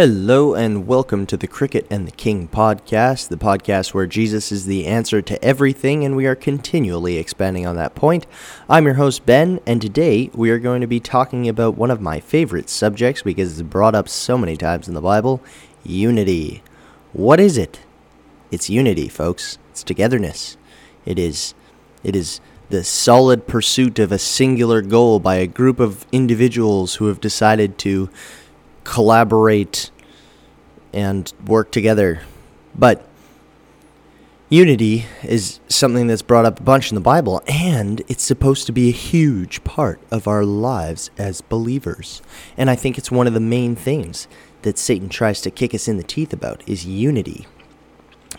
Hello and welcome to the Cricket and the King podcast, the podcast where Jesus is the answer to everything, and we are continually expanding on that point. I'm your host, Ben, and today we are going to be talking about one of my favorite subjects because it's brought up so many times in the Bible unity. What is it? It's unity, folks. It's togetherness. It is. It is the solid pursuit of a singular goal by a group of individuals who have decided to collaborate and work together. But unity is something that's brought up a bunch in the Bible, and it's supposed to be a huge part of our lives as believers. And I think it's one of the main things that Satan tries to kick us in the teeth about is unity.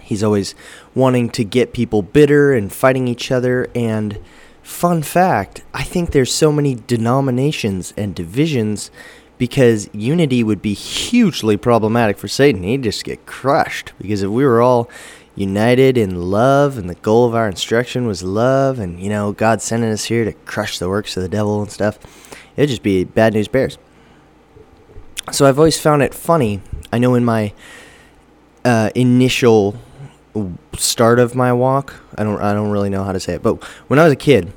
He's always wanting to get people bitter and fighting each other and fun fact, I think there's so many denominations and divisions because unity would be hugely problematic for Satan. He'd just get crushed because if we were all united in love and the goal of our instruction was love and you know God sending us here to crush the works of the devil and stuff, it'd just be bad news bears. So I've always found it funny. I know in my uh, initial start of my walk, I don't I don't really know how to say it, but when I was a kid,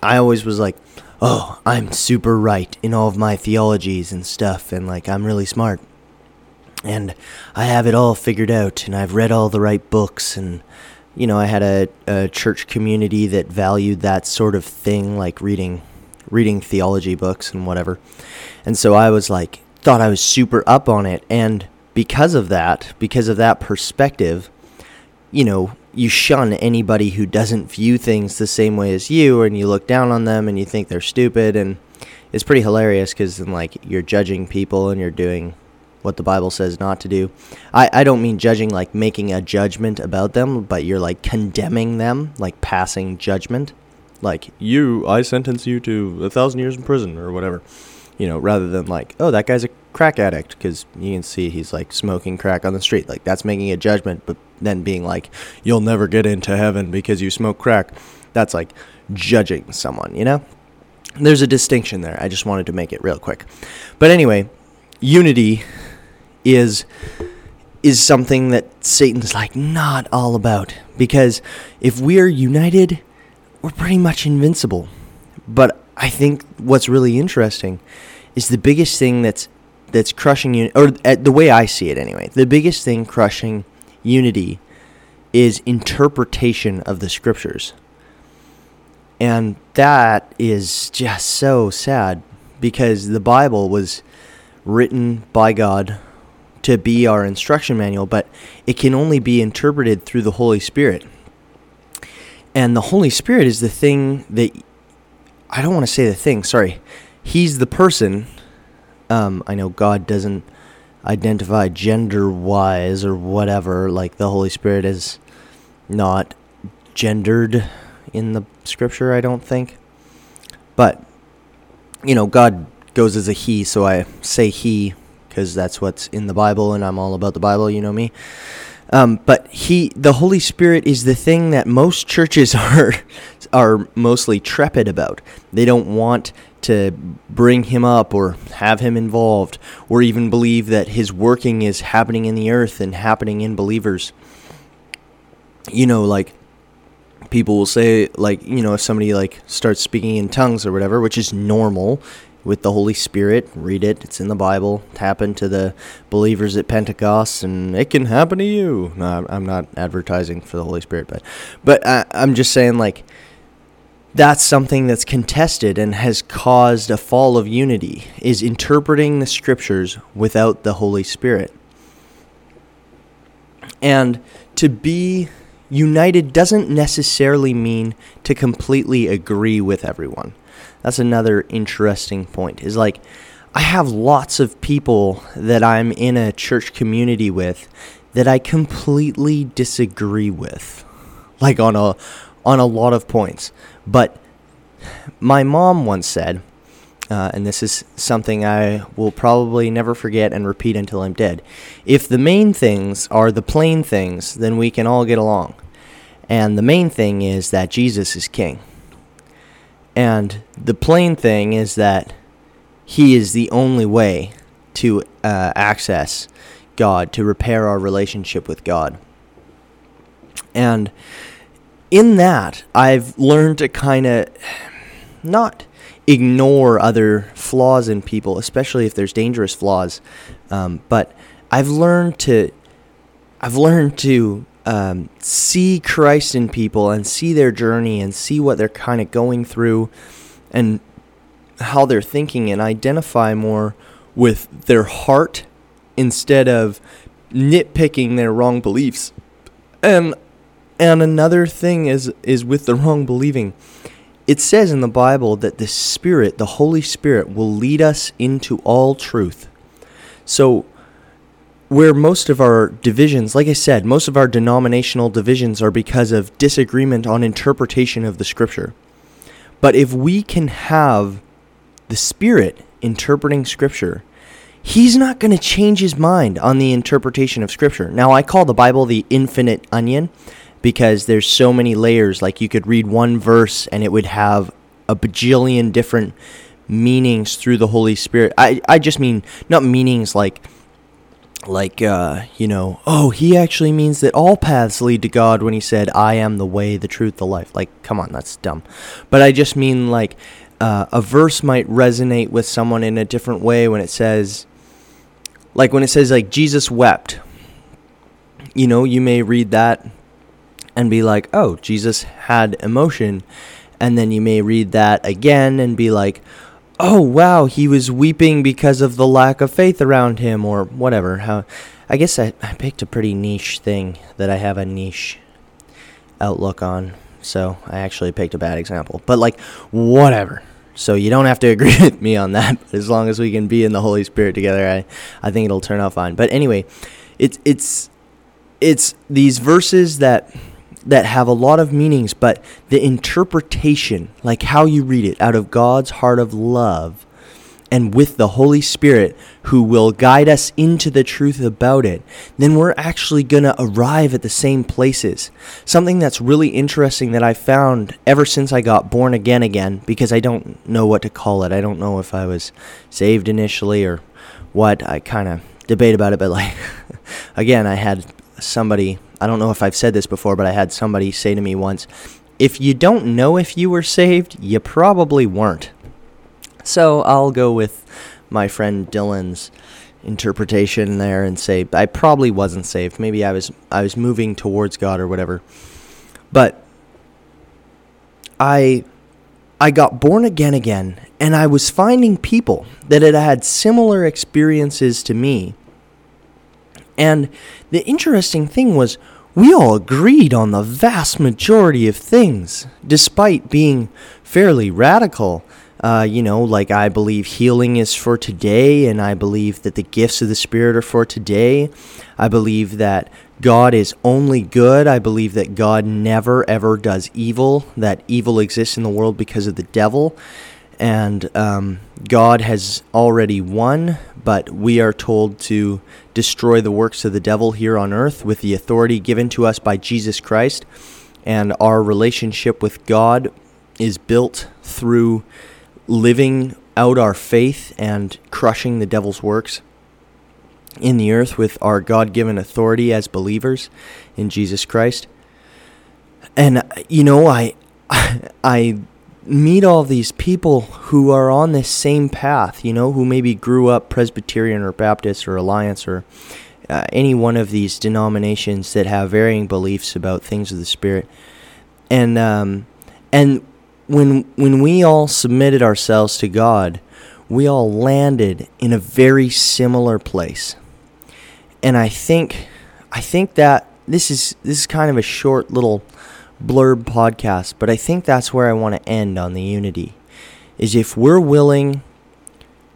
I always was like, oh, I'm super right in all of my theologies and stuff, and like I'm really smart. And I have it all figured out, and I've read all the right books, and you know, I had a, a church community that valued that sort of thing, like reading reading theology books and whatever. And so I was like, thought I was super up on it, and because of that, because of that perspective, you know, you shun anybody who doesn't view things the same way as you, and you look down on them and you think they're stupid, and it's pretty hilarious because then like you're judging people and you're doing what the Bible says not to do. I, I don't mean judging like making a judgment about them, but you're like condemning them, like passing judgment. Like, you, I sentence you to a thousand years in prison or whatever. You know, rather than like, oh, that guy's a crack addict because you can see he's like smoking crack on the street. Like, that's making a judgment, but then being like, you'll never get into heaven because you smoke crack. That's like judging someone, you know? There's a distinction there. I just wanted to make it real quick. But anyway, unity is is something that Satan's like not all about because if we're united, we're pretty much invincible. But I think what's really interesting is the biggest thing that's that's crushing you or uh, the way I see it anyway. The biggest thing crushing unity is interpretation of the scriptures. And that is just so sad because the Bible was written by God to be our instruction manual, but it can only be interpreted through the Holy Spirit. And the Holy Spirit is the thing that I don't want to say the thing, sorry. He's the person. Um, I know God doesn't identify gender wise or whatever. Like the Holy Spirit is not gendered in the scripture, I don't think. But, you know, God goes as a he, so I say he because that's what's in the Bible and I'm all about the Bible, you know me. Um, but he, the Holy Spirit, is the thing that most churches are are mostly trepid about. They don't want to bring him up or have him involved or even believe that his working is happening in the earth and happening in believers. You know, like people will say like, you know, if somebody like starts speaking in tongues or whatever, which is normal with the Holy Spirit, read it, it's in the Bible. It happened to the believers at Pentecost and it can happen to you. No, I'm not advertising for the Holy Spirit, but but I, I'm just saying like that's something that's contested and has caused a fall of unity is interpreting the scriptures without the holy spirit. And to be united doesn't necessarily mean to completely agree with everyone. That's another interesting point is like i have lots of people that i'm in a church community with that i completely disagree with. Like on a on a lot of points but my mom once said, uh, and this is something I will probably never forget and repeat until I'm dead. If the main things are the plain things, then we can all get along. And the main thing is that Jesus is king. And the plain thing is that he is the only way to uh, access God, to repair our relationship with God. And in that, I've learned to kind of not ignore other flaws in people, especially if there's dangerous flaws. Um, but I've learned to, I've learned to um, see Christ in people and see their journey and see what they're kind of going through, and how they're thinking, and identify more with their heart instead of nitpicking their wrong beliefs. And and another thing is is with the wrong believing. It says in the Bible that the Spirit, the Holy Spirit, will lead us into all truth. So, where most of our divisions, like I said, most of our denominational divisions are because of disagreement on interpretation of the Scripture. But if we can have the Spirit interpreting Scripture, He's not going to change his mind on the interpretation of Scripture. Now, I call the Bible the infinite onion because there's so many layers. Like you could read one verse and it would have a bajillion different meanings through the Holy Spirit. I, I just mean not meanings like like uh, you know, oh, he actually means that all paths lead to God when he said, "I am the way, the truth, the life." Like, come on, that's dumb. But I just mean like uh, a verse might resonate with someone in a different way when it says, like when it says like Jesus wept. You know, you may read that and be like, oh, Jesus had emotion. And then you may read that again and be like, oh, wow, he was weeping because of the lack of faith around him or whatever. How, I guess I, I picked a pretty niche thing that I have a niche outlook on. So I actually picked a bad example. But like, whatever. So you don't have to agree with me on that. As long as we can be in the Holy Spirit together, I, I think it'll turn out fine. But anyway, it's it's it's these verses that that have a lot of meanings, but the interpretation, like how you read it out of God's heart of love and with the Holy Spirit who will guide us into the truth about it, then we're actually going to arrive at the same places. Something that's really interesting that I found ever since I got born again again, because I don't know what to call it. I don't know if I was saved initially or what. I kind of debate about it, but like, again, I had somebody I don't know if I've said this before, but I had somebody say to me once, if you don't know if you were saved, you probably weren't. So I'll go with my friend Dylan's interpretation there and say I probably wasn't saved. Maybe I was I was moving towards God or whatever. But I I got born again again and I was finding people that had had similar experiences to me and the interesting thing was, we all agreed on the vast majority of things, despite being fairly radical. Uh, you know, like I believe healing is for today, and I believe that the gifts of the Spirit are for today. I believe that God is only good. I believe that God never ever does evil, that evil exists in the world because of the devil and um, God has already won, but we are told to destroy the works of the devil here on earth with the authority given to us by Jesus Christ. And our relationship with God is built through living out our faith and crushing the devil's works in the earth with our God given authority as believers in Jesus Christ. And, you know, I. I meet all these people who are on this same path, you know, who maybe grew up Presbyterian or Baptist or Alliance or uh, any one of these denominations that have varying beliefs about things of the Spirit. And um, and when when we all submitted ourselves to God, we all landed in a very similar place. And I think I think that this is this is kind of a short little blurb podcast, but I think that's where I want to end on the unity. Is if we're willing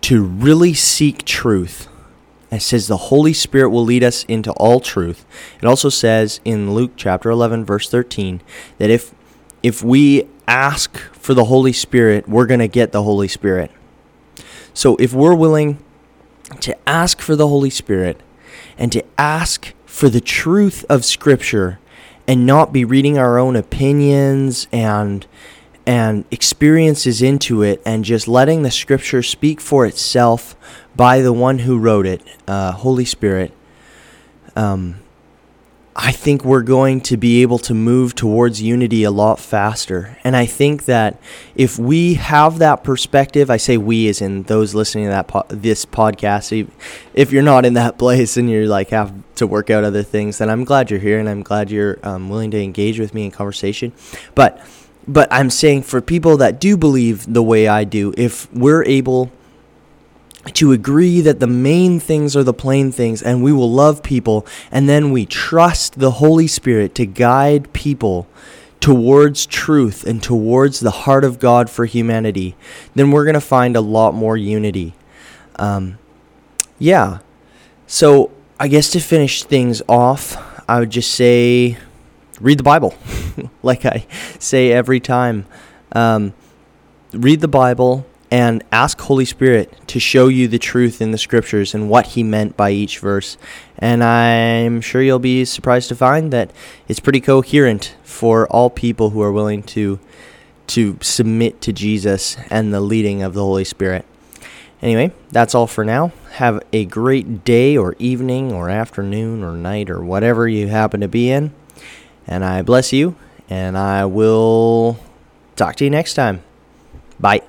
to really seek truth, it says the Holy Spirit will lead us into all truth. It also says in Luke chapter 11 verse 13 that if if we ask for the Holy Spirit, we're going to get the Holy Spirit. So if we're willing to ask for the Holy Spirit and to ask for the truth of scripture and not be reading our own opinions and and experiences into it and just letting the scripture speak for itself by the one who wrote it, uh, Holy Spirit, um, I think we're going to be able to move towards unity a lot faster. And I think that if we have that perspective, I say we as in those listening to that po- this podcast, if you're not in that place and you're like have to work out other things, then I'm glad you're here and I'm glad you're um, willing to engage with me in conversation. But but I'm saying for people that do believe the way I do, if we're able to agree that the main things are the plain things and we will love people and then we trust the Holy Spirit to guide people towards truth and towards the heart of God for humanity, then we're going to find a lot more unity. Um, yeah. So I guess to finish things off, I would just say read the Bible, like I say every time. Um, read the Bible and ask Holy Spirit to show you the truth in the scriptures and what he meant by each verse. And I'm sure you'll be surprised to find that it's pretty coherent for all people who are willing to to submit to Jesus and the leading of the Holy Spirit. Anyway, that's all for now. Have a great day or evening or afternoon or night or whatever you happen to be in. And I bless you and I will talk to you next time. Bye.